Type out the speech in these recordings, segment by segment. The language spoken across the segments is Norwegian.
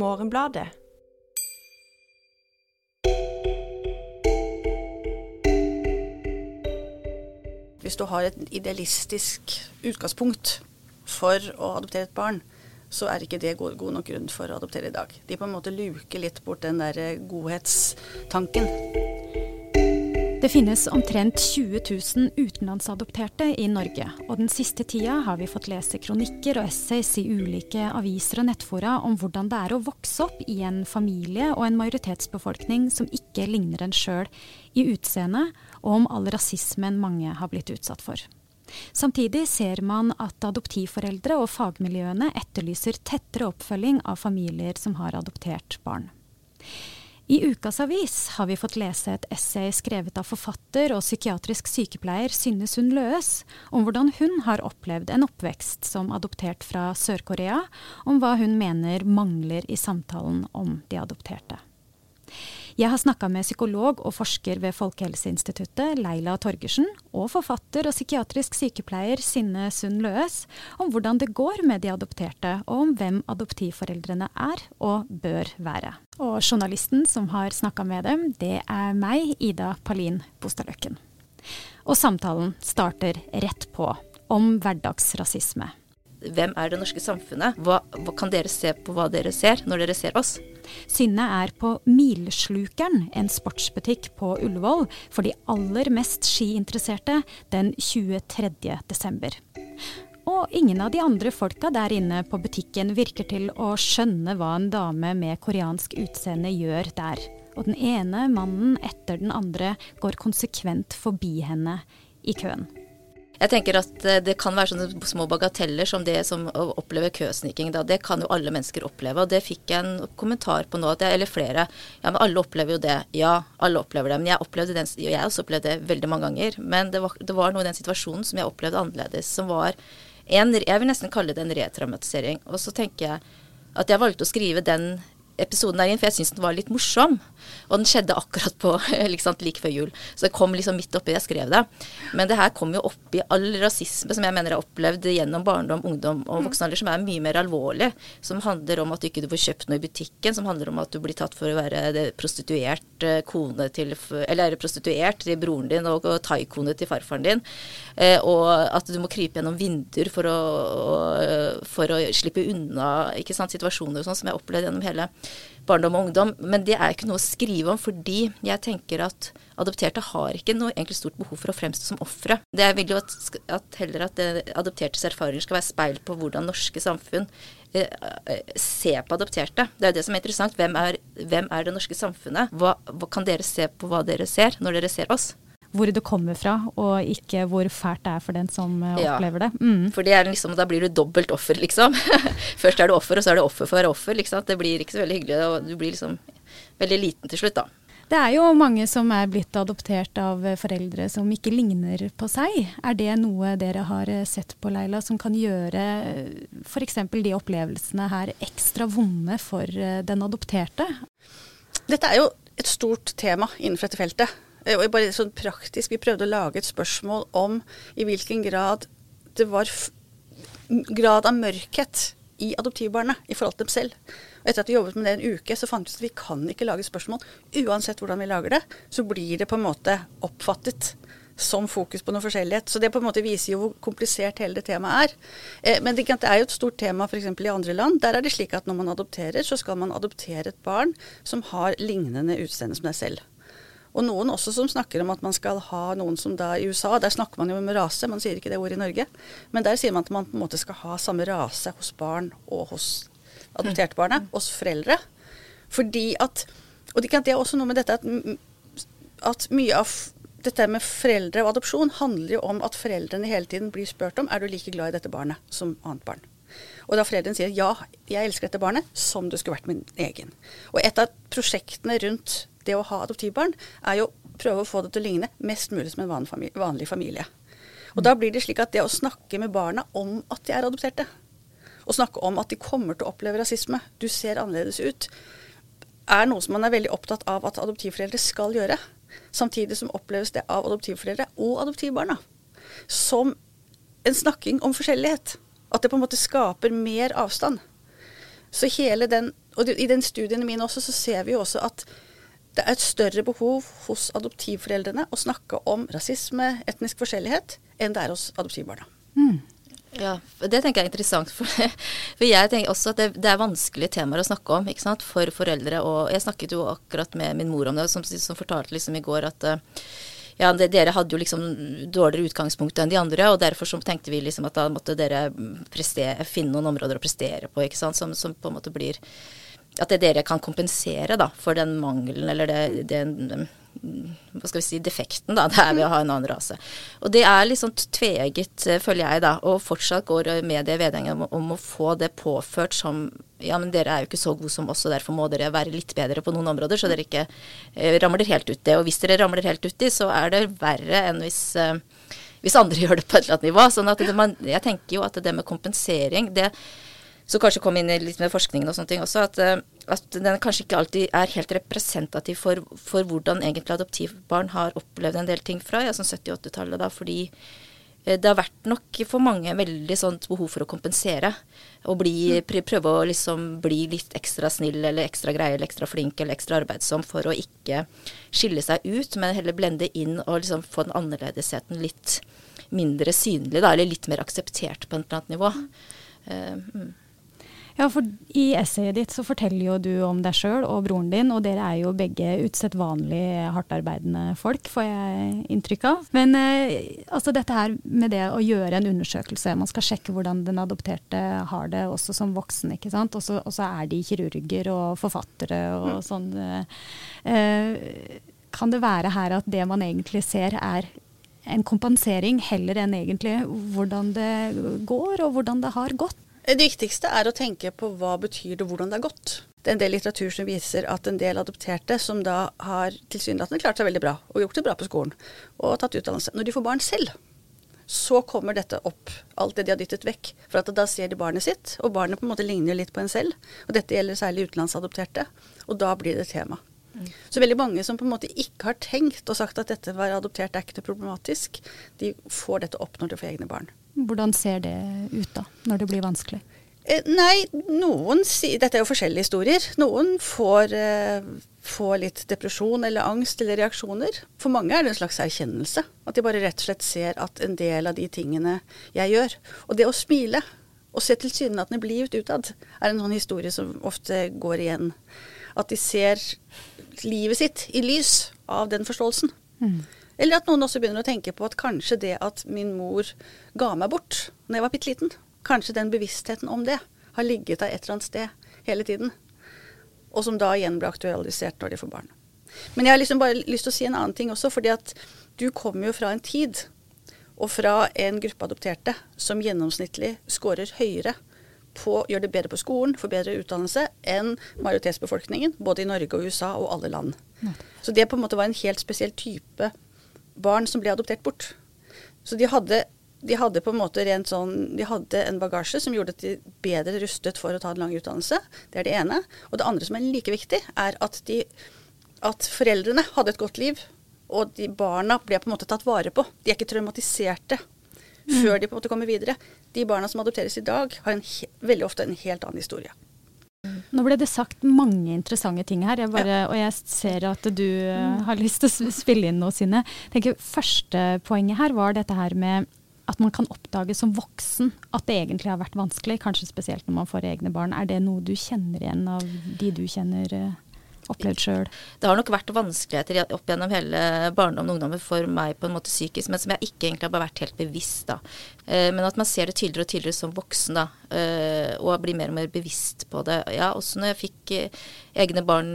Morgenbladet. Hvis du har et idealistisk utgangspunkt for å adoptere et barn, så er ikke det god, nok grunn for å adoptere i dag. De på en måte luker litt bort den der godhetstanken. Det finnes omtrent 20 000 utenlandsadopterte i Norge, og den siste tida har vi fått lese kronikker og essays i ulike aviser og nettfora om hvordan det er å vokse opp i en familie og en majoritetsbefolkning som ikke ligner en sjøl i utseende, og om all rasismen mange har blitt utsatt for. Samtidig ser man at adoptivforeldre og fagmiljøene etterlyser tettere oppfølging av familier som har adoptert barn. I Ukas avis har vi fått lese et essay skrevet av forfatter og psykiatrisk sykepleier Synne Sund Løes om hvordan hun har opplevd en oppvekst som adoptert fra Sør-Korea, om hva hun mener mangler i samtalen om de adopterte. Jeg har snakka med psykolog og forsker ved Folkehelseinstituttet, Leila Torgersen, og forfatter og psykiatrisk sykepleier Synne Sund Løes om hvordan det går med de adopterte, og om hvem adoptivforeldrene er og bør være. Og journalisten som har snakka med dem, det er meg, Ida Palin Bostadløkken. Og samtalen starter rett på om hverdagsrasisme. Hvem er det norske samfunnet? Hva, hva, kan dere se på hva dere ser, når dere ser oss? Synne er på Milslukeren, en sportsbutikk på Ullevål, for de aller mest skiinteresserte den 23. desember. Og ingen av de andre folka der inne på butikken virker til å skjønne hva en dame med koreansk utseende gjør der. Og den ene mannen etter den andre går konsekvent forbi henne i køen. Jeg tenker at eh, det kan være sånne små bagateller som det som å oppleve køsniking. Det kan jo alle mennesker oppleve. Og det fikk jeg en kommentar på nå, jeg, eller flere. Ja, men alle opplever jo det. Ja, alle opplever det. Men jeg opplevde den, jeg også opplevde det veldig mange ganger. Men det var, det var noe i den situasjonen som jeg opplevde annerledes, som var en Jeg vil nesten kalle det en retraumatisering. Og så tenker jeg at jeg valgte å skrive den episoden der inn, for jeg syns den var litt morsom. Og den skjedde akkurat på liksom, like før jul. Så det kom liksom midt oppi jeg skrev det. Men det her kom jo oppi all rasisme som jeg mener er opplevd gjennom barndom, ungdom og voksen alder, som er mye mer alvorlig. Som handler om at du ikke får kjøpt noe i butikken, som handler om at du blir tatt for å være prostituert eh, kone til Eller prostituert til broren din og, og thaikone til farfaren din. Eh, og at du må krype gjennom vinduer for å, for å slippe unna ikke sant, situasjoner og sånn som jeg har opplevd gjennom hele barndom og ungdom. Men det er ikke noe å skrive om, fordi jeg tenker at adopterte har ikke noe egentlig stort behov for å fremstå som ofre. Jeg vil jo at, at heller at adoptertes erfaringer skal være speil på hvordan norske samfunn eh, eh, ser på adopterte. Det er jo det som er interessant. Hvem er, hvem er det norske samfunnet? Hva, hva kan dere se på hva dere ser, når dere ser oss? Hvor det kommer fra, og ikke hvor fælt det er for den som eh, ja, opplever det. Mm. For det er liksom, da blir du dobbelt offer, liksom. Først er du offer, og så er du offer for å være offer. Liksom. Det blir ikke så veldig hyggelig, og du blir liksom veldig liten til slutt, da. Det er jo mange som er blitt adoptert av foreldre som ikke ligner på seg. Er det noe dere har eh, sett på, Leila, som kan gjøre eh, f.eks. de opplevelsene her ekstra vonde for den adopterte? Dette er jo et stort tema innenfor dette feltet. Eh, bare sånn praktisk, Vi prøvde å lage et spørsmål om i hvilken grad det var grad av mørkhet i adoptivbarna i forhold til dem selv. Og etter at vi jobbet med det en uke, så fant vi ut at vi kan ikke lage spørsmål. Uansett hvordan vi lager det, så blir det på en måte oppfattet som fokus på noe forskjellighet. Så det på en måte viser jo hvor komplisert hele det temaet er. Eh, men det, er jo et stort tema f.eks. i andre land. Der er det slik at når man adopterer, så skal man adoptere et barn som har lignende utseende som deg selv. Og noen også som snakker om at man skal ha noen som da i USA Der snakker man jo om rase, man sier ikke det ordet i Norge. Men der sier man at man på en måte skal ha samme rase hos barn og hos adopterte barnet, hos foreldre. Fordi at Og det er også noe med dette at, at mye av dette med foreldre og adopsjon handler jo om at foreldrene hele tiden blir spurt om er du like glad i dette barnet som annet barn. Og da foreldrene sier ja, jeg elsker dette barnet som det skulle vært min egen. Og et av prosjektene rundt det å ha adoptivbarn, er jo å prøve å få det til å ligne mest mulig som en vanlig familie. Og da blir det slik at det å snakke med barna om at de er adopterte, og snakke om at de kommer til å oppleve rasisme, du ser annerledes ut, er noe som man er veldig opptatt av at adoptivforeldre skal gjøre. Samtidig som oppleves det av adoptivforeldre og adoptivbarna som en snakking om forskjellighet. At det på en måte skaper mer avstand. Så hele den, og I den studien min også, så ser vi jo også at det er et større behov hos adoptivforeldrene å snakke om rasisme, etnisk forskjellighet, enn det er hos adoptivbarna. Mm. Ja, Det tenker jeg er interessant. For, for jeg tenker også at det, det, er vanskelige temaer å snakke om ikke sant, for foreldre. Og jeg snakket jo akkurat med min mor om det, som, som fortalte liksom i går at ja, det, dere hadde jo liksom dårligere utgangspunkt enn de andre, og derfor så tenkte vi liksom at da måtte dere prestere, finne noen områder å prestere på, ikke sant, som, som på en måte blir At det dere kan kompensere da, for den mangelen eller det, den hva skal vi si, defekten da, det er ved å ha en annen rase. Og det er litt sånn tveegget, eh, føler jeg, da. Og fortsatt går mediet i vedhenget om, om, å få det påført som ja, men dere er jo ikke så gode som oss, og derfor må dere være litt bedre på noen områder, så dere ikke eh, ramler helt uti. Og hvis dere ramler helt uti, så er det verre enn hvis eh, hvis andre gjør det på et eller annet nivå. sånn at det, man, Jeg tenker jo at det med kompensering, det så kanskje kom inn litt med forskningen og sånne ting også, at, eh, at den kanskje ikke alltid er helt representativ for, for, hvordan egentlig adoptivbarn har opplevd en del ting fra ja, sånn 70-80-tallet. da, fordi eh, det har vært nok for mange veldig sånt behov for å kompensere. Og bli, mm. prøve å liksom bli litt ekstra snill eller ekstra grei eller ekstra flink eller ekstra arbeidsom for å ikke skille seg ut, men heller blende inn og liksom få den annerledesheten litt mindre synlig, da, eller litt mer akseptert på et eller annet nivå. Uh, mm. Ja, for I essayet ditt så forteller jo du om deg sjøl og broren din, og dere er jo begge utsettvanlig hardtarbeidende folk, får jeg inntrykk av. Men eh, altså dette her med det å gjøre en undersøkelse, man skal sjekke hvordan den adopterte har det også som voksen, ikke sant. Og så er de kirurger og forfattere og mm. sånn. Eh, kan det være her at det man egentlig ser er en kompensering heller enn egentlig hvordan det går og hvordan det har gått? Det viktigste er å tenke på hva betyr det, hvordan det er gått. Det er en del litteratur som viser at en del adopterte som da har tilsynelatende klart seg veldig bra og gjort det bra på skolen og tatt utdannelse, når de får barn selv, så kommer dette opp, alt det de har dyttet vekk. For at da ser de barnet sitt, og barnet på en måte ligner litt på en selv. Og dette gjelder særlig utenlandsadopterte. Og da blir det tema. Mm. Så veldig mange som på en måte ikke har tenkt og sagt at dette var adoptert er ikke det problematisk, de får dette opp når de får egne barn. Hvordan ser det ut da, når det blir vanskelig? Eh, nei, noen Dette er jo forskjellige historier. Noen får, eh, får, litt depresjon eller angst eller reaksjoner. For mange er det en slags erkjennelse. At de bare rett og slett ser at en del av de tingene jeg gjør Og det å smile og se tilsynelatende blid ut utad, er en sånn historie som ofte går igjen. At de ser livet sitt i lys av den forståelsen. Mm. Eller at noen også begynner å tenke på at kanskje det at min mor ga meg bort da jeg var bitte liten, kanskje den bevisstheten om det har ligget der et eller annet sted hele tiden. Og som da igjen ble aktualisert når de får barn. Men jeg har liksom bare lyst til å si en annen ting også, fordi at du kommer jo fra en tid og fra en gruppe adopterte som gjennomsnittlig scorer høyere på, gjør det bedre på skolen, får bedre utdannelse enn majoritetsbefolkningen, både i Norge og USA og alle land. Så det på en måte var en helt spesiell type barn som ble adoptert bort. Så de hadde, de hadde på en måte rent sånn, de hadde en bagasje som gjorde at de bedre rustet for å ta en lang utdannelse. Det er det ene. Og det andre som er like viktig, er at, de, at foreldrene hadde et godt liv. Og de barna ble på en måte tatt vare på. De er ikke traumatiserte mm. før de på en måte kommer videre. De barna som adopteres i dag, har en, veldig ofte en helt annen historie. Nå ble det sagt mange interessante ting her, jeg bare, og jeg ser at du uh, har lyst til å spille inn noe, Synne. Første poenget her var dette her med at man kan oppdage som voksen at det egentlig har vært vanskelig, kanskje spesielt når man får egne barn. Er det noe du kjenner igjen av de du kjenner? Opplevd sjøl? Det har nok vært vanskeligheter opp gjennom hele barndommen og ungdommen for meg på en måte psykisk, men som jeg ikke egentlig har vært helt bevisst. da. Eh, men at man ser det tydeligere og tydeligere som voksen, da, eh, og blir mer og mer bevisst på det. Ja, også når jeg fikk eh, egne barn,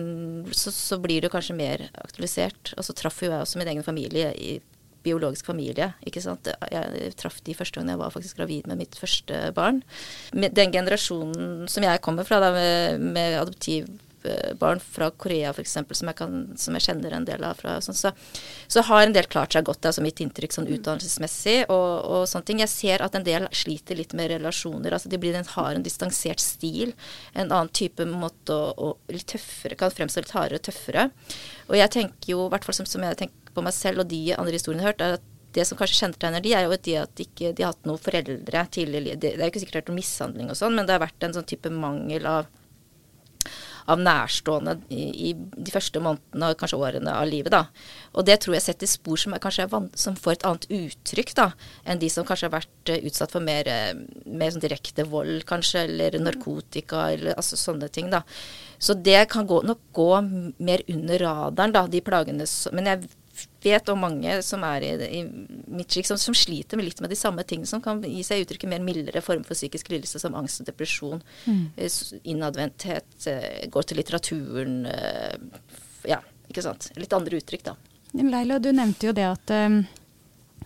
så, så blir det kanskje mer aktualisert. Og så traff jo jeg også min egen familie i biologisk familie. ikke sant? Jeg traff de første gang jeg var faktisk gravid med mitt første barn. Den generasjonen som jeg kommer fra, da, med, med adoptiv barn fra Korea f.eks., som, som jeg kjenner en del av fra sånn, så, så, har en del klart seg godt, altså mitt inntrykk sånn utdannelsesmessig og, og, sånne ting. Jeg ser at en del sliter litt med relasjoner. altså De blir har en distansert stil. En annen type måte å, å litt tøffere, kan fremstå litt hardere og tøffere. Og jeg tenker jo, i hvert fall som, som jeg tenker på meg selv og de andre historiene jeg har hørt, er at det som kanskje kjennetegner de, er jo de at de ikke de har hatt noen foreldre tidligere. Det, det er jo ikke sikkert det har vært noen mishandling og sånn, men det har vært en sånn type mangel av av nærstående i, i, de første månedene og kanskje årene av livet. da. Og det tror jeg setter spor som, er, kanskje som får et annet uttrykk da, enn de som kanskje har vært uh, utsatt for mer, uh, mer sånn direkte vold, kanskje, eller narkotika, eller altså sånne ting. da. Så det kan gå, nok gå mer under radaren, da, de plagene. Men jeg vet om mange som er i, i mitt slik, som, som, sliter med litt med de samme tingene, som kan gi seg uttrykk i mer mildere form for psykisk lidelse, som angst og depresjon, mm. Eh, innadvendthet, eh, går til litteraturen eh, Ja, ikke sant. Litt andre uttrykk, da. Leila, du nevnte jo det at um,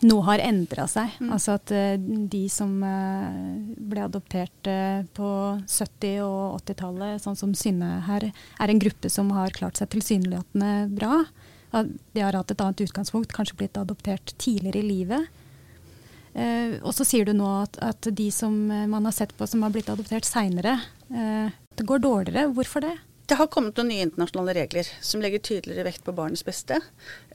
noe har endra seg. Mm. Altså at uh, de som uh, ble adoptert uh, på 70- og 80-tallet, sånn som Synne her, er en gruppe som har klart seg tilsynelatende bra de har hatt et annet utgangspunkt, kanskje blitt adoptert tidligere i livet. Eh, og så sier du nå at, at, de som man har sett på som har blitt adoptert seinere, eh, det går dårligere. Hvorfor det? Det har kommet noen nye internasjonale regler som legger tydeligere vekt på barnets beste.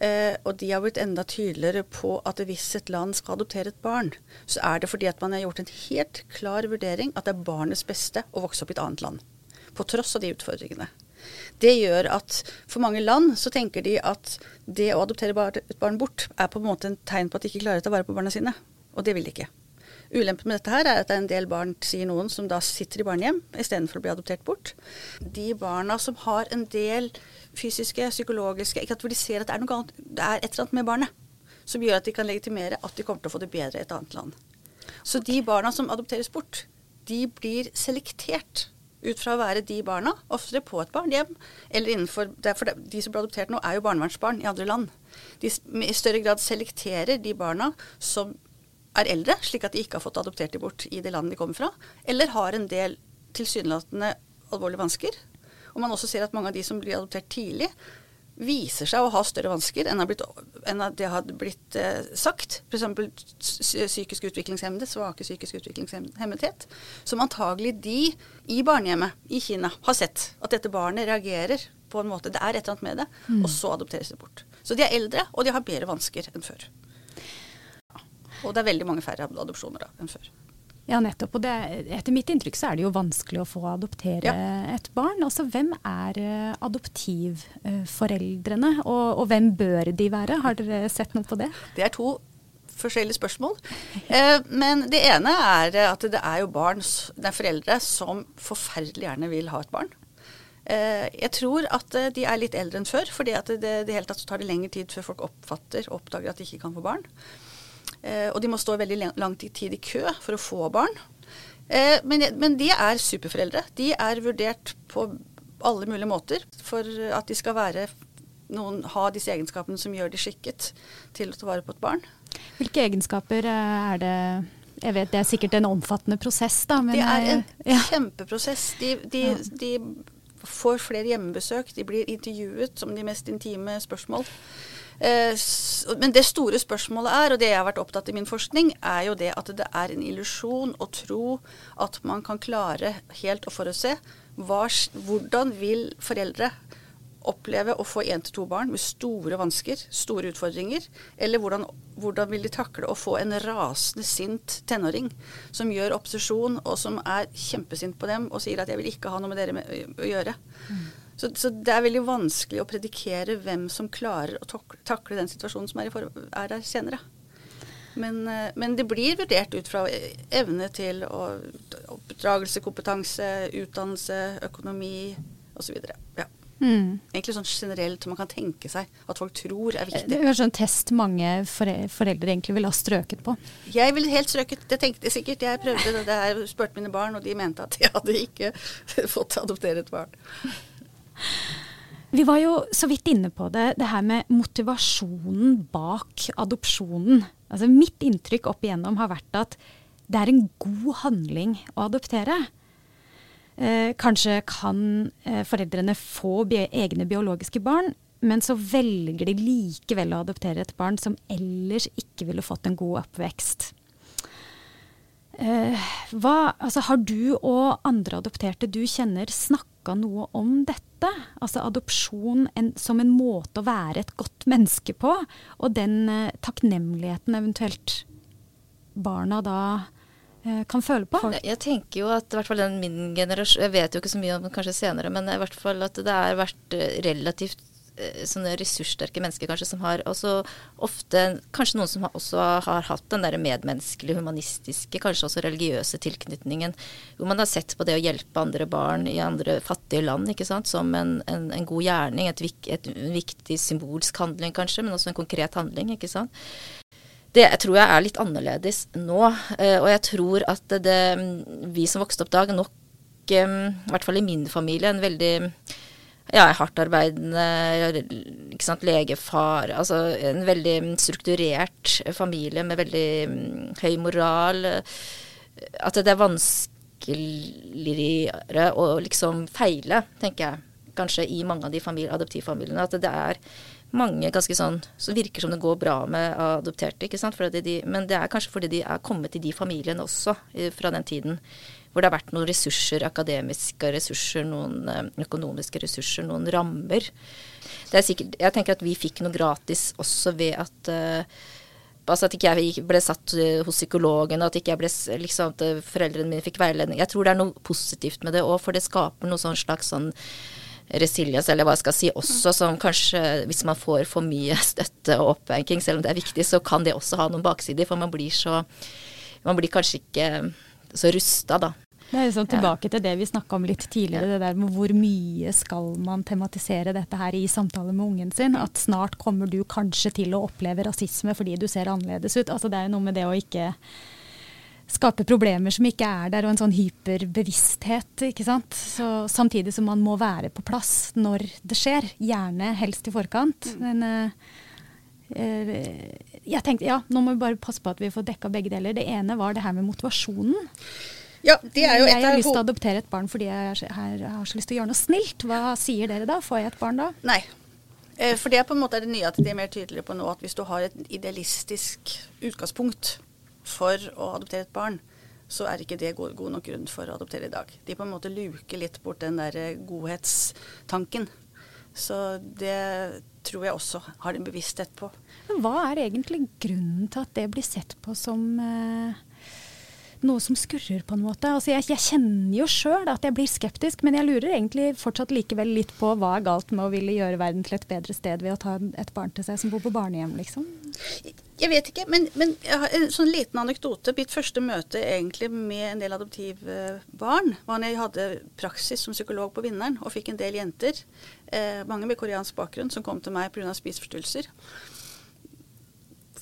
Eh, og de har blitt enda tydeligere på at hvis et land skal adoptere et barn, så er det fordi at man har gjort en helt klar vurdering at det er barnets beste å vokse opp i et annet land. På tross av de utfordringene. Det gjør at for mange land så tenker de at det å adoptere et barn bort er på en måte en tegn på at de ikke klarer å ta vare på barna sine. Og det vil de ikke. Ulempen med dette her er at det er en del barn, sier noen, som da sitter i barnehjem istedenfor å bli adoptert bort. De barna som har en del fysiske, psykologiske Ikke at Hvor de ser at det er noe galt, det er et eller annet med barnet som gjør at de kan legitimere at de kommer til å få det bedre i et annet land. Så de barna som adopteres bort, de blir selektert ut fra å være de barna, oftere på et barnehjem, eller innenfor For de som blir adoptert nå, er jo barnevernsbarn i andre land. De i større grad selekterer de barna som er eldre, slik at de ikke har fått adoptert de bort i det landet de kommer fra, eller har en del tilsynelatende alvorlige vansker. Og man også ser at mange av de som blir adoptert tidlig, viser seg å ha større vansker enn, blitt, enn det hadde blitt eh, sagt. F.eks. psykisk utviklingshemmede, svake psykisk utviklingshemmethet. Som antagelig de i barnehjemmet i Kina har sett at dette barnet reagerer på en måte Det er et eller annet med det, mm. og så adopteres det bort. Så de er eldre, og de har bedre vansker enn før. Og det er veldig mange færre adopsjoner da enn før. Ja, nettopp. Og det, etter mitt inntrykk så er det jo vanskelig å få adoptere ja. et barn. Altså, hvem er uh, adoptivforeldrene, og, og, hvem bør de være? Har dere sett noe på det? Det er to forskjellige spørsmål. Eh, men det ene er at det er jo barn, det er foreldre som forferdelig gjerne vil ha et barn. Eh, jeg tror at de er litt eldre enn før, fordi at det, det hele tatt tar det lengre tid før folk oppfatter og oppdager at de ikke kan få barn. Eh, og de må stå veldig lang tid i kø for å få barn. Eh, men, men, de er superforeldre. De er vurdert på alle mulige måter for at de skal være noen, ha disse egenskapene som gjør de skikket til å ta vare på et barn. Hvilke egenskaper eh, er det jeg vet Det er sikkert en omfattende prosess, da. det er en ja. kjempeprosess. De, de, ja. de, får flere hjemmebesøk. De blir intervjuet som de mest intime spørsmål. Eh, men det store spørsmålet er, og det jeg har vært opptatt i min forskning, er jo det at det er en illusjon å tro at man kan klare helt å forutse hva, hvordan vil foreldre oppleve å få én til to barn med store vansker, store utfordringer? Eller hvordan, hvordan, vil de takle å få en rasende sint tenåring som gjør opposisjon, og som er kjempesint på dem og sier at 'jeg vil ikke ha noe med dere med, å gjøre'? Mm. Så, så, det er veldig vanskelig å predikere hvem som klarer å takle den situasjonen som er, for, er der senere. Men, eh, men, det blir vurdert ut fra evne til oppdragelse, kompetanse, utdannelse, økonomi osv. Ja. Mm. Egentlig sånn generelt man kan tenke seg at folk tror er viktig. Det er en test mange foreldre egentlig ville ha strøket på. Jeg ville helt strøket, det tenkte jeg sikkert. Jeg prøvde det der, spurte mine barn, og de mente at jeg hadde ikke fått adoptere et barn. Vi var jo så vidt inne på det, det her med motivasjonen bak adopsjonen. Altså mitt inntrykk opp igjennom har vært at det er en god handling å adoptere. Eh, kanskje kan eh, foreldrene få bi egne biologiske barn, men så velger de likevel å adoptere et barn som ellers ikke ville fått en god oppvekst. Eh, hva, altså, har du og andre adopterte du kjenner snakka noe om dette? Altså adopsjon en, som en måte å være et godt menneske på, og den eh, takknemligheten eventuelt barna da kan føle på. Jeg tenker jo at i hvert fall den min generasjon Jeg vet jo ikke så mye om det kanskje senere, men i hvert fall at det har vært relativt Eh, sånne ressurssterke mennesker kanskje som har også ofte Kanskje noen som også har hatt den der medmenneskelige, humanistiske, kanskje også religiøse tilknytningen. Hvor man har sett på det å hjelpe andre barn i andre fattige land ikke sant, som en, en, en god gjerning. Et, et, viktig symbolsk handling kanskje, men også en konkret handling. ikke sant. Det tror jeg er litt annerledes nå. Eh, og jeg tror at det, vi som vokste opp da, nok, eh, i hvert fall i min familie, en veldig ja, hardtarbeidende ikke sant, legefar. Altså en veldig strukturert familie med veldig um, høy moral. At det er vanskeligere å liksom feile, tenker jeg. Kanskje i mange av de adoptivfamiliene. At det er mange ganske sånn som virker som det går bra med adopterte. ikke sant? De, men det er kanskje fordi de er kommet i de familiene også fra den tiden hvor det har vært noen ressurser, akademiske ressurser, noen eh, økonomiske ressurser, noen rammer. Det er sikkert, jeg tenker at vi fikk noe gratis også ved at uh, Altså at ikke jeg ble satt eh, hos psykologen, og at ikke jeg ble, liksom, at foreldrene mine fikk veiledning. Jeg tror det er noe positivt med det òg, for det skaper noe sånn slags sånn resilience, eller hva jeg skal si, også som kanskje hvis man får for mye støtte og oppbanking, selv om det er viktig, så kan det også ha noen baksider. For man blir så Man blir kanskje ikke så rusta, da. Det er sånn tilbake til det vi snakka om litt tidligere, det der med hvor mye skal man tematisere dette her i samtale med ungen sin. At snart kommer du kanskje til å oppleve rasisme fordi du ser annerledes ut. Altså det er jo noe med det å ikke skape problemer som ikke er der, og en sånn hyperbevissthet. ikke sant? Så, samtidig som man må være på plass når det skjer. Gjerne helst i forkant. Mm. Men uh, jeg tenkte ja, nå må vi bare passe på at vi får dekka begge deler. Det ene var det her med motivasjonen. Ja, det er jo et jeg har lyst til å adoptere et barn fordi jeg har, så lyst til å gjøre noe snilt. Hva sier dere da? Får jeg et barn da? Nei. Eh, for det er på en måte det nye at de er mer tydeligere på nå at hvis du har et idealistisk utgangspunkt for å adoptere et barn, så er ikke det god, god nok grunn for å adoptere i dag. De på en måte luker litt bort den der eh, godhetstanken. Så det tror jeg også har en bevissthet på. Men hva er egentlig grunnen til at det blir sett på som eh noe som skurrer, på en måte. Altså, jeg, jeg kjenner jo sjøl at jeg blir skeptisk, men jeg lurer egentlig fortsatt likevel litt på hva er galt med å ville gjøre verden til et bedre sted ved å ta et barn til seg som bor på barnehjem, liksom. Jeg vet ikke, men, men en sånn liten anekdote. Mitt første møte egentlig med en del adoptivbarn var når jeg hadde praksis som psykolog på Vinneren og fikk en del jenter, eh, mange med koreansk bakgrunn, som kom til meg pga. spiseforstyrrelser.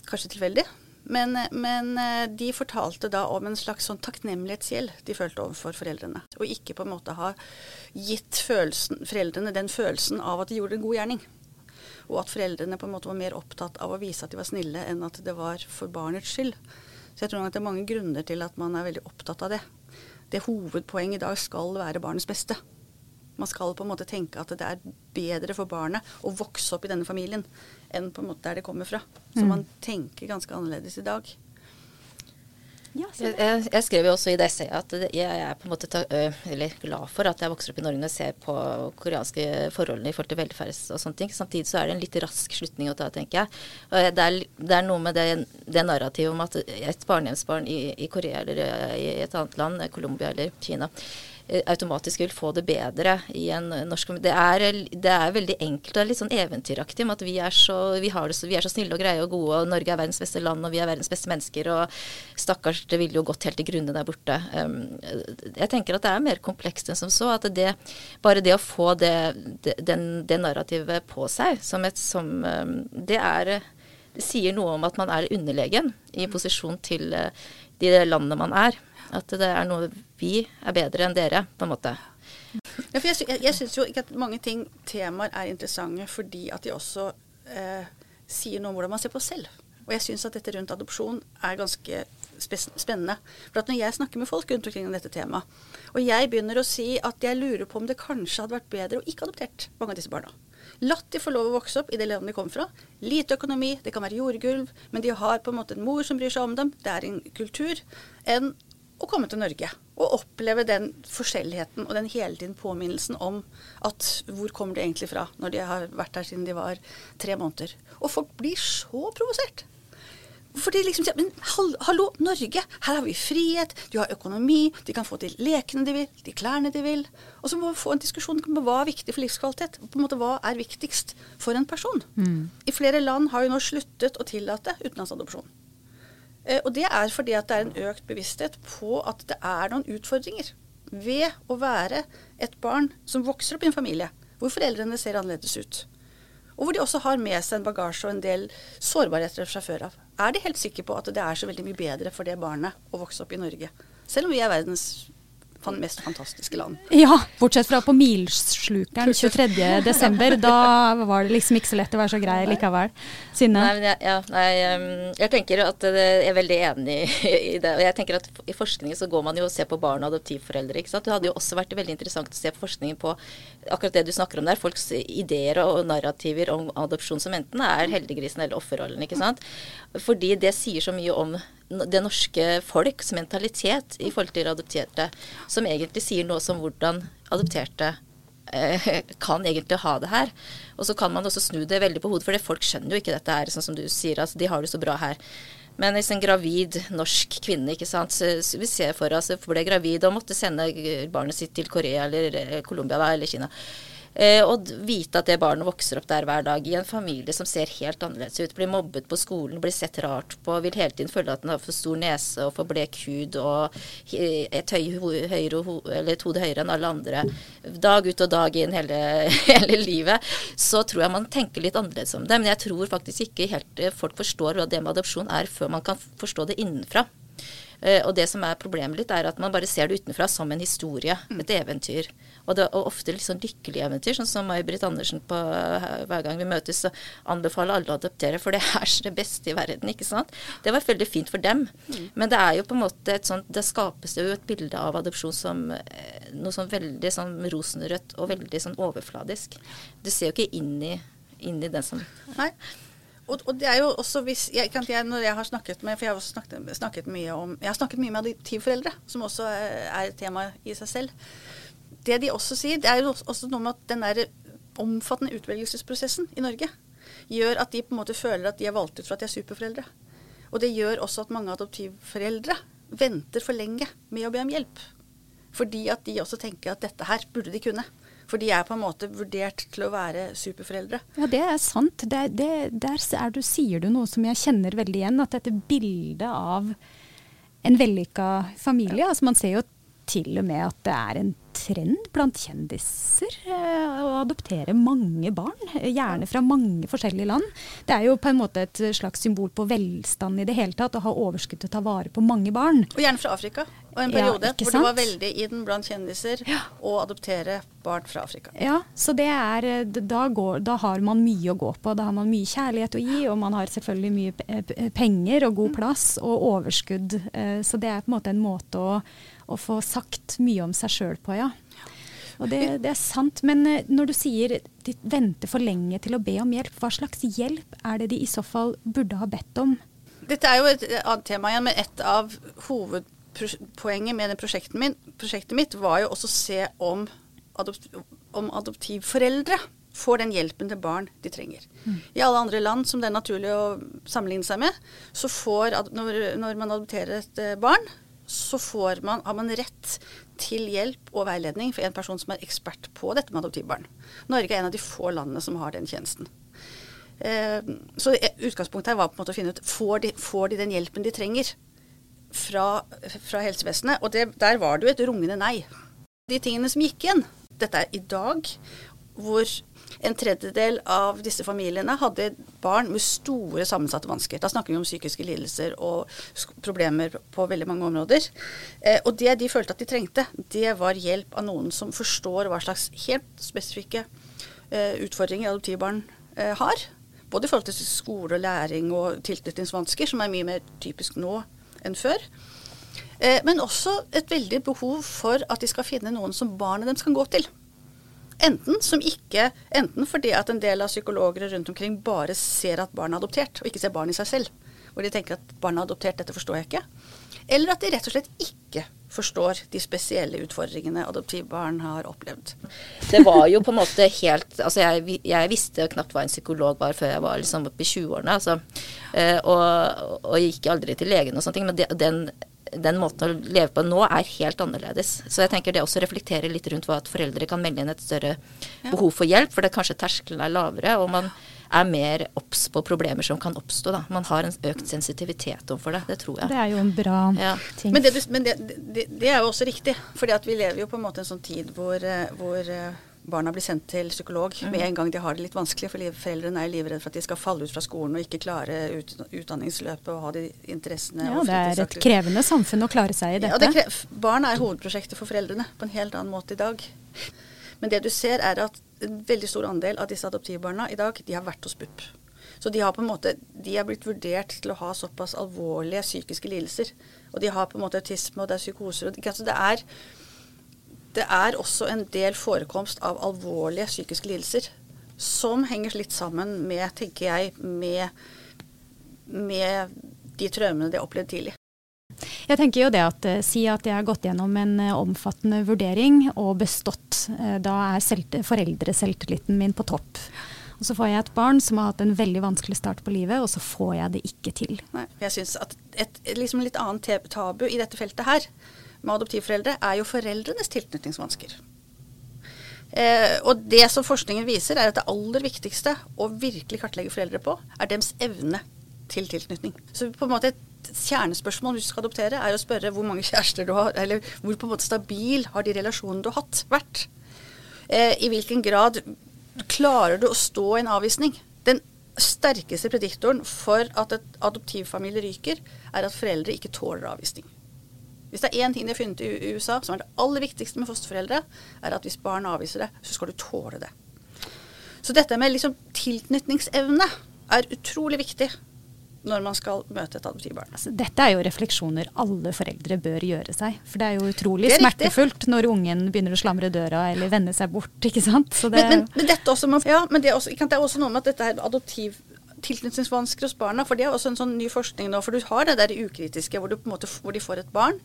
Kanskje tilfeldig. Men, men, eh, de fortalte da om en slags sånn takknemlighetsgjeld de følte overfor foreldrene. Og ikke på en måte ha gitt følelsen, foreldrene den følelsen av at de gjorde en god gjerning. Og at foreldrene på en måte var mer opptatt av å vise at de var snille, enn at det var for barnets skyld. Så jeg tror nok det er mange grunner til at man er veldig opptatt av det. Det hovedpoenget i dag skal være barnets beste. Man skal på en måte tenke at det er bedre for barnet å vokse opp i denne familien enn på en måte der det kommer fra. Så mm. man tenker ganske annerledes i dag. Ja, jeg, jeg, jeg, skrev jo også i det essayet at jeg, er på en måte ta, eller glad for at jeg vokser opp i Norge og ser på koreanske forholdene i forhold til velferds og sånne ting. Samtidig så er det en litt rask slutning å ta, tenker jeg. Det er, det er, noe med det, det narrativet om at et barnehjemsbarn i, i Korea eller i et annet land, Colombia eller Kina, automatisk vil få det bedre i en norsk det er, det er veldig enkelt og litt sånn eventyraktig med at vi er, så, vi, så, vi er, så, snille og greie og gode, og Norge er verdens beste land, og vi er verdens beste mennesker, og stakkars, det ville jo gått helt til grunne der borte. Um, jeg tenker at det er mer komplekst enn som så. At det, bare det å få det, det, den, det narrativet på seg som et som um, Det er det sier noe om at man er underlegen i posisjon til uh, de landene man er. At det er noe vi er bedre enn dere, på en måte. Ja, jeg, jeg, jeg syns jo ikke at mange ting, temaer, er interessante fordi at de også eh, sier noe om hvordan man ser på selv. Og jeg syns at dette rundt adopsjon er ganske spennende. For at når jeg snakker med folk rundt omkring om dette temaet, og jeg begynner å si at jeg lurer på om det kanskje hadde vært bedre å ikke adoptert mange av disse barna. Latt de få lov å vokse opp i det landet de kommer fra. Lite økonomi, det kan være jordgulv, men de har på en måte en mor som bryr seg om dem. Det er en kultur. Enn å komme til Norge og oppleve den forskjelligheten og den hele tiden påminnelsen om at hvor kommer de egentlig fra, når de har vært her siden de var tre måneder. Og folk blir så provosert. For de liksom, sier men hallo, Norge, her har vi frihet, de har økonomi, de kan få de lekene de vil, de klærne de vil. Og så må vi få en diskusjon om hva er viktig for livskvalitet. på en måte Hva er viktigst for en person? Mm. I flere land har jo nå sluttet å tillate utenlandsadopsjon. Eh, og det er fordi at det er en økt bevissthet på at det er noen utfordringer ved å være et barn som vokser opp i en familie hvor foreldrene ser annerledes ut. Og hvor de også har med seg en bagasje og en del sårbarheter fra før av. Er de helt sikre på at det er så veldig mye bedre for det barnet å vokse opp i Norge? Selv om vi er verdens mest fantastiske land. Ja, bortsett fra på Milslukeren 23.12. Da var det liksom ikke så lett å være så grei likevel. Synne? Nei, jeg, ja, nei, jeg tenker at jeg er veldig enig i det. Og jeg tenker at i forskningen så går man jo og ser på barn og adoptivforeldre. ikke sant? Det hadde jo også vært veldig interessant å se på forskningen på akkurat det du snakker om der. Folks ideer og narrativer om adopsjon som enten er heldiggrisen eller offerrollen. ikke sant? Fordi det sier så mye om det norske folks mentalitet i forhold til adopterte, som egentlig sier noe som hvordan adopterte eh, kan egentlig ha det her. Og så kan man også snu det veldig på hodet, for folk skjønner jo ikke dette her, sånn som du sier. altså De har det så bra her. Men hvis en gravid norsk kvinne ikke sant, så vi ser for oss ble gravid og måtte sende barnet sitt til Korea eller eh, Colombia eller Kina og vite at det barnet vokser opp der hver dag i en familie som ser helt annerledes ut. Blir mobbet på skolen, blir sett rart på, vil hele tiden føle at den har for stor nese og for blek hud og et, høy, høyre, et hode høyere enn alle andre. Dag ut og dag inn hele, hele, livet. Så tror jeg man tenker litt annerledes om det. Men jeg tror faktisk ikke helt folk forstår hva det med adopsjon er før man kan forstå det innenfra. Eh, og det som er problemet litt, er at man bare ser det utenfra som en historie, mm. et eventyr. Og det er ofte litt sånn lykkelig eventyr, sånn som May-Britt Andersen på eh, hver gang vi møtes, så anbefaler alle å adoptere, for det er det beste i verden, ikke sant. Det var veldig fint for dem. Mm. Men det er jo på en måte et sånt Det skapes jo et bilde av adopsjon som eh, noe sånn veldig sånn rosenrødt og veldig sånn overfladisk. Du ser jo ikke inn i, inn i den som Nei. Og, og, det er jo også hvis jeg, jeg, Når jeg har snakket med For jeg har snakket, snakket, mye om Jeg har snakket mye med adoptivforeldre, som også er et tema i seg selv. Det de også sier, det er jo også noe med at den der omfattende utvelgelsesprosessen i Norge gjør at de på en måte føler at de er valgt ut for at de er superforeldre. Og det gjør også at mange adoptivforeldre venter for lenge med å be om hjelp. Fordi at de også tenker at dette her burde de kunne. For de er på en måte vurdert til å være superforeldre. Ja, det er sant. Det, det, der du, sier du noe som jeg kjenner veldig igjen. At dette bildet av en vellykka familie altså Man ser jo til og med at det er en trend blant kjendiser eh, å adoptere mange barn. Gjerne fra mange forskjellige land. Det er jo på en måte et slags symbol på velstand i det hele tatt, å ha overskudd til å ta vare på mange barn. Og gjerne fra Afrika. Og en periode ja, hvor det var veldig inn blant kjendiser ja. å adoptere barn fra Afrika. Ja, så det er, da, går, da, har man mye å gå på. Da har man mye kjærlighet å gi, og man har selvfølgelig mye penger og god mm. plass og overskudd. Eh, så det er på en måte en måte å å få sagt mye om seg sjøl på, ja. Og det, det, er sant. Men eh, når du sier de venter for lenge til å be om hjelp, hva slags hjelp er det de i så fall burde ha bedt om? Dette er jo et annet tema igjen, men et av hovedpoenget med prosjektet, min, prosjektet mitt var jo også å se om, adopt, om adoptivforeldre får den hjelpen til barn de trenger. Mm. I alle andre land som det er naturlig å sammenligne seg med, så får, når, når man adopterer et eh, barn, så man, har man rett til hjelp og veiledning for en person som er ekspert på dette med adoptivbarn. Norge er en av de få landene som har den tjenesten. Eh, så utgangspunktet her var på en måte å finne ut får de, får de den hjelpen de trenger fra, fra helsevesenet. Og det, der var det jo et rungende nei. De tingene som gikk igjen, dette er i dag, hvor en tredjedel av disse familiene hadde barn med store sammensatte vansker. Da snakker vi om psykiske lidelser og problemer på veldig mange områder. Eh, og det de følte at de trengte, det var hjelp av noen som forstår hva slags helt spesifikke eh, utfordringer adoptivbarn eh, har. Både i forhold til skole og læring og tilknytningsvansker, som er mye mer typisk nå enn før. Eh, men også et veldig behov for at de skal finne noen som barnet deres kan gå til. Enten, ikke, enten fordi at en del av psykologer rundt omkring bare ser at barnet er adoptert, og ikke ser barnet i seg selv. Hvor de tenker at barnet er adoptert, dette forstår jeg ikke. Eller at de rett og slett ikke forstår de spesielle utfordringene adoptivbarn har opplevd. Det var jo på en måte helt Altså jeg, jeg visste knapt hva en psykolog var før jeg var liksom oppe i 20-årene. Altså. Eh, og, og gikk aldri til legen og sånne ting. Men det, den, den måten å leve på nå er helt annerledes. Så jeg tenker det også reflekterer litt rundt hva at foreldre kan melde inn et større ja. behov for hjelp. For det kanskje terskelen er lavere. og man er mer obs på problemer som kan oppstå. Da. Man har en økt sensitivitet overfor det. Det tror jeg. Det er jo en bra ja. ting. Men, det, men det, det, det, er jo også riktig. fordi vi lever jo på en måte en sånn tid hvor, eh, hvor eh, barna blir sendt til psykolog mm. med en gang de har det litt vanskelig. For foreldrene er livredde for at de skal falle ut fra skolen og ikke klare ut, utdanningsløpet og ha de interessene. Ja, det er et krevende samfunn å klare seg i dette. Ja, barn er hovedprosjektet for foreldrene på en helt annen måte i dag. Men det du ser, er at en veldig stor andel av disse adoptivbarna i dag, de har vært hos BUP. Så de har på en måte, de er blitt vurdert til å ha såpass alvorlige psykiske lidelser. Og de har på en måte autisme, og det er psykoser. Og altså det, er, det er også en del forekomst av alvorlige psykiske lidelser som henger litt sammen med, tenker jeg, med, med de traumene de har opplevd tidlig. Jeg tenker jo det at uh, Si at jeg har gått gjennom en uh, omfattende vurdering og bestått. Uh, da er selv, foreldreselvtilliten min på topp. Og så får jeg et barn som har hatt en veldig vanskelig start på livet, og så får jeg det ikke til. Nei, jeg synes at et liksom litt annet tabu i dette feltet her med adoptivforeldre er jo foreldrenes tilknytningsvansker. Eh, og det som forskningen viser, er at det aller viktigste å virkelig kartlegge foreldre på, er deres evne til tilknytning. Så på en måte et kjernespørsmål hvis du skal adoptere, er å spørre hvor mange kjærester du har, eller hvor på en måte stabil har de relasjonene du har hatt, vært. Eh, I hvilken grad klarer du å stå i en avvisning? Den sterkeste prediktoren for at et adoptivfamilie ryker, er at foreldre ikke tåler avvisning. Hvis det er én ting de har funnet i USA som er det aller viktigste med fosterforeldre, er at hvis barn avviser det, så skal du tåle det. Så dette med liksom tilknytningsevne er utrolig viktig når man skal møte et adoptivbarn. Altså, dette er jo refleksjoner alle foreldre bør gjøre seg. For det er jo utrolig er smertefullt når ungen begynner å slamre døra eller vende seg bort. ikke sant? Det men, men, men, dette også, ja, men det er, også, det er også noe med at dette er adoptiv tilknytningsvansker hos barna. For det er også en sånn ny forskning nå. For du har det der ukritiske hvor, måte, hvor de får et barn,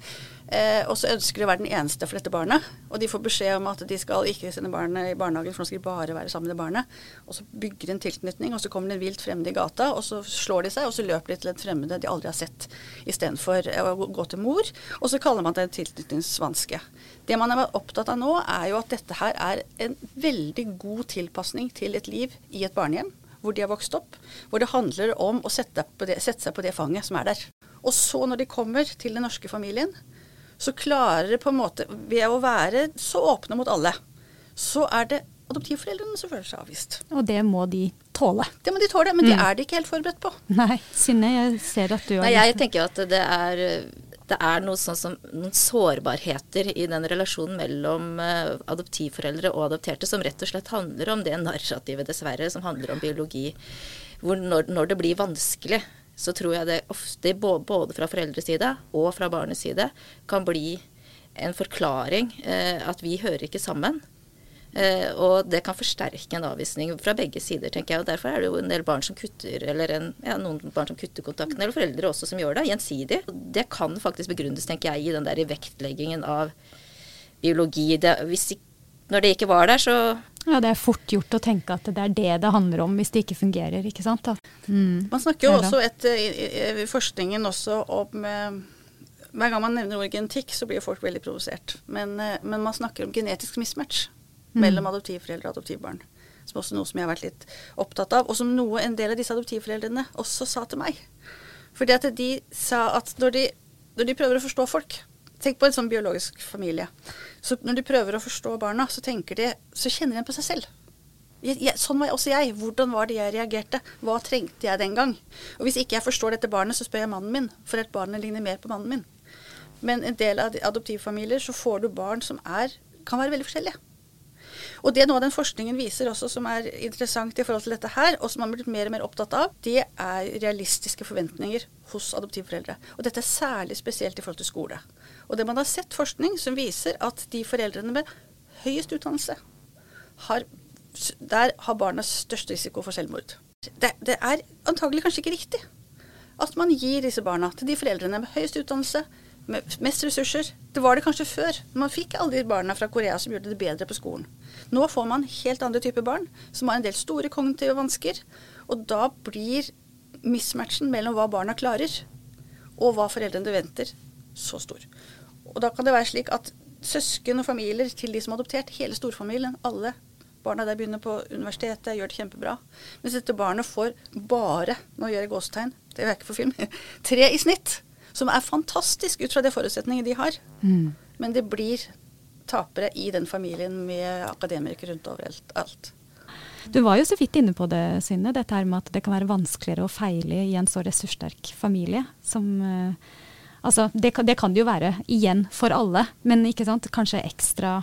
eh, og så ønsker de å være den eneste for dette barnet. Og de får beskjed om at de skal ikke sende barnet i barnehagen, for nå skal de bare være sammen med barnet. Og så bygger de en tilknytning, og så kommer det en vilt fremmed i gata, og så slår de seg, og så løper de til en fremmede de aldri har sett, istedenfor å gå til mor. Og så kaller man det en tilknytningsvanske. Det man er opptatt av nå, er jo at dette her er en veldig god tilpasning til et liv i et barnehjem hvor de har vokst opp. Hvor det handler om å sette, det, sette, seg på det fanget som er der. Og så når de kommer til den norske familien, så klarer det på en måte Ved å være så åpne mot alle, så er det adoptivforeldrene som føler seg avvist. Og det må de tåle. Det må de tåle, men mm. det er de ikke helt forberedt på. Nei, Synne, jeg ser at du har Nei, Jeg tenker at det er det er noe sånn som, noen sårbarheter i den relasjonen mellom uh, adoptivforeldre og adopterte som rett og slett handler om det narrativet, dessverre, som handler om biologi. Hvor når, når det blir vanskelig, så tror jeg det ofte, både fra foreldres side og fra barnets side, kan bli en forklaring uh, at vi hører ikke sammen. Uh, og det kan forsterke en avvisning fra begge sider, tenker jeg. og Derfor er det jo en del barn som kutter, eller en, ja, noen barn som kutter kontakten, eller foreldre også som gjør det, gjensidig. Det kan faktisk begrunnes, tenker jeg, i den der vektleggingen av biologi. Det, hvis, når det ikke var der, så ja, Det er fort gjort å tenke at det er det det handler om hvis det ikke fungerer. ikke sant? Mm. Man snakker jo også et, i, i forskningen også om eh, Hver gang man nevner ordet genetikk, så blir folk veldig provosert. Men, eh, men man snakker om genetisk mismatch mm. Mellom adoptivforeldre og adoptivbarn. Som også noe som jeg har vært litt opptatt av, og som noe en del av disse adoptivforeldrene også sa til meg. Fordi at de sa at når de, når de prøver å forstå folk Tenk på en sånn biologisk familie. Så når de prøver å forstå barna, så, de, så kjenner de på seg selv. Jeg, jeg, sånn var også jeg. Hvordan var det jeg reagerte? Hva trengte jeg den gang? Og hvis ikke jeg forstår dette barnet, så spør jeg mannen min, for at barnet ligner mer på mannen min. Men en del av adoptivfamilier så får du barn som er, kan være veldig forskjellige. Og det noe av den forskningen viser også som er interessant i forhold til dette her, og som man har blitt mer og mer opptatt av, det er realistiske forventninger hos adoptivforeldre. Og dette er særlig spesielt i forhold til skole. Og det man har sett forskning som viser at de foreldrene med høyest utdannelse, har, der har barna størst risiko for selvmord. Det, det er antagelig kanskje ikke riktig at man gir disse barna til de foreldrene med høyest utdannelse, mest ressurser, Det var det kanskje før. Man fikk aldri barna fra Korea som gjorde det bedre på skolen. Nå får man helt andre typer barn som har en del store kognitive vansker. Og da blir mismatchen mellom hva barna klarer, og hva foreldrene venter, så stor. Og da kan det være slik at søsken og familier til de som har adoptert, hele storfamilien, alle barna der begynner på universitetet, gjør det kjempebra. Mens dette barnet får bare, nå gjør jeg gåstegn, det er ikke for film, tre i snitt. Som er fantastisk ut fra de forutsetningene de har. Mm. Men det blir tapere i den familien med akademikere rundt overalt. Du var jo så vidt inne på det, Synne, dette her med at det kan være vanskeligere å feile i en så ressurssterk familie. Som, uh, altså, det, det, kan det jo være, igjen, for alle, men kanskje ekstra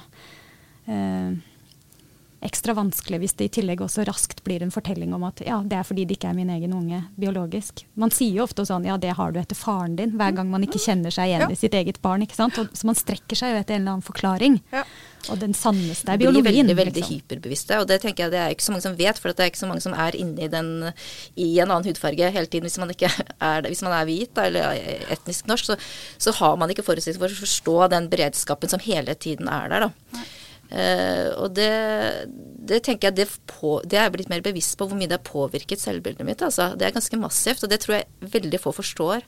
uh, ekstra vanskelig hvis det i tillegg også raskt blir en fortelling om at ja, det er fordi det ikke er min egen unge biologisk. Man sier jo ofte sånn ja, det har du etter faren din, hver gang man ikke kjenner seg igjen ja. i sitt eget barn. ikke sant? Og, så man strekker seg jo etter en eller annen forklaring. Ja. Og den sanneste er biologien. Blir veldig, veldig liksom. hyperbevisste, og det tenker jeg det er ikke så mange som vet. For det er ikke så mange som er inne i, den, i en annen hudfarge hele tiden. Hvis man, ikke er, hvis man er hvit eller etnisk norsk, så, så har man ikke forutsetning for å forstå den beredskapen som hele tiden er der. da. Uh, og det, det, tenker jeg det, på, det, er jeg blitt mer bevisst på hvor mye det har påvirket selvbildet mitt. Altså. Det er ganske massivt, og det tror jeg veldig få forstår.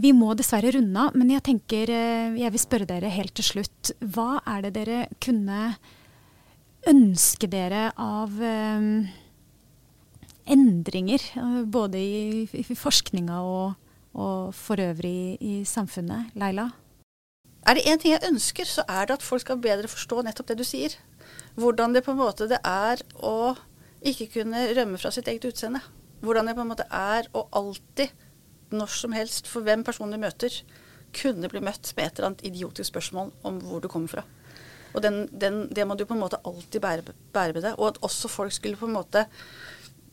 Vi må dessverre runde av, men jeg tenker eh, jeg vil spørre dere helt til slutt. Hva er det dere kunne ønske dere av um, endringer, både i, i forskninga og, og for øvrig i, samfunnet? Leila? Er det én ting jeg ønsker, så er det at folk skal bedre forstå nettopp det du sier. Hvordan det på en måte det er å ikke kunne rømme fra sitt eget utseende. Hvordan det på en måte er å alltid, når som helst, for hvem personen du møter, kunne bli møtt med et eller annet idiotisk spørsmål om hvor du kommer fra. Og den, den, Det må du på en måte alltid bære, bære med deg. Og at også folk skulle på en måte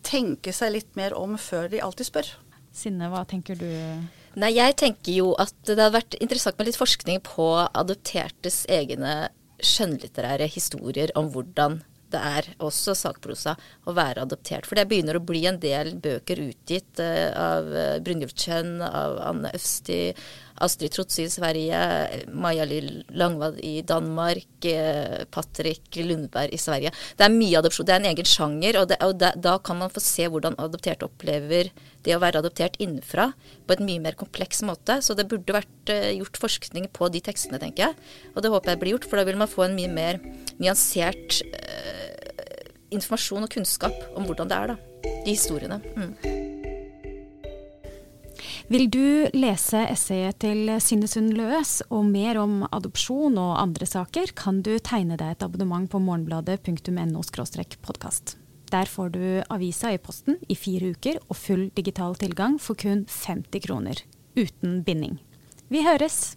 tenke seg litt mer om før de alltid spør. Sinne, hva tenker du? Nei, jeg tenker jo at det hadde vært interessant med litt forskning på adoptertes egne skjønnlitterære historier om hvordan det er også sakprosa å være adoptert. For det begynner å bli en del bøker utgitt uh, av uh, Brynjulf Kjønn, av Anne Østi, Astrid Trotsi i Sverige, Maja-Lill Langvad i Danmark, uh, Patrick Lundberg i Sverige. Det er mye adopsjon. Det er en egen sjanger, og, det, og det, da kan man få se hvordan adopterte opplever det å være adoptert innenfra på et mye mer kompleks måte. Så det burde vært gjort forskning på de tekstene, tenker jeg. Og det håper jeg blir gjort, for da vil man få en mye mer nyansert informasjon og kunnskap om hvordan det er, da. De historiene. Mm. Vil du lese essayet til Synne Sund Løes og mer om adopsjon og andre saker, kan du tegne deg et abonnement på morgenbladet.no podkast. Der får du avisa i posten i fire uker og full digital tilgang for kun 50 kroner. Uten binding. Vi høres!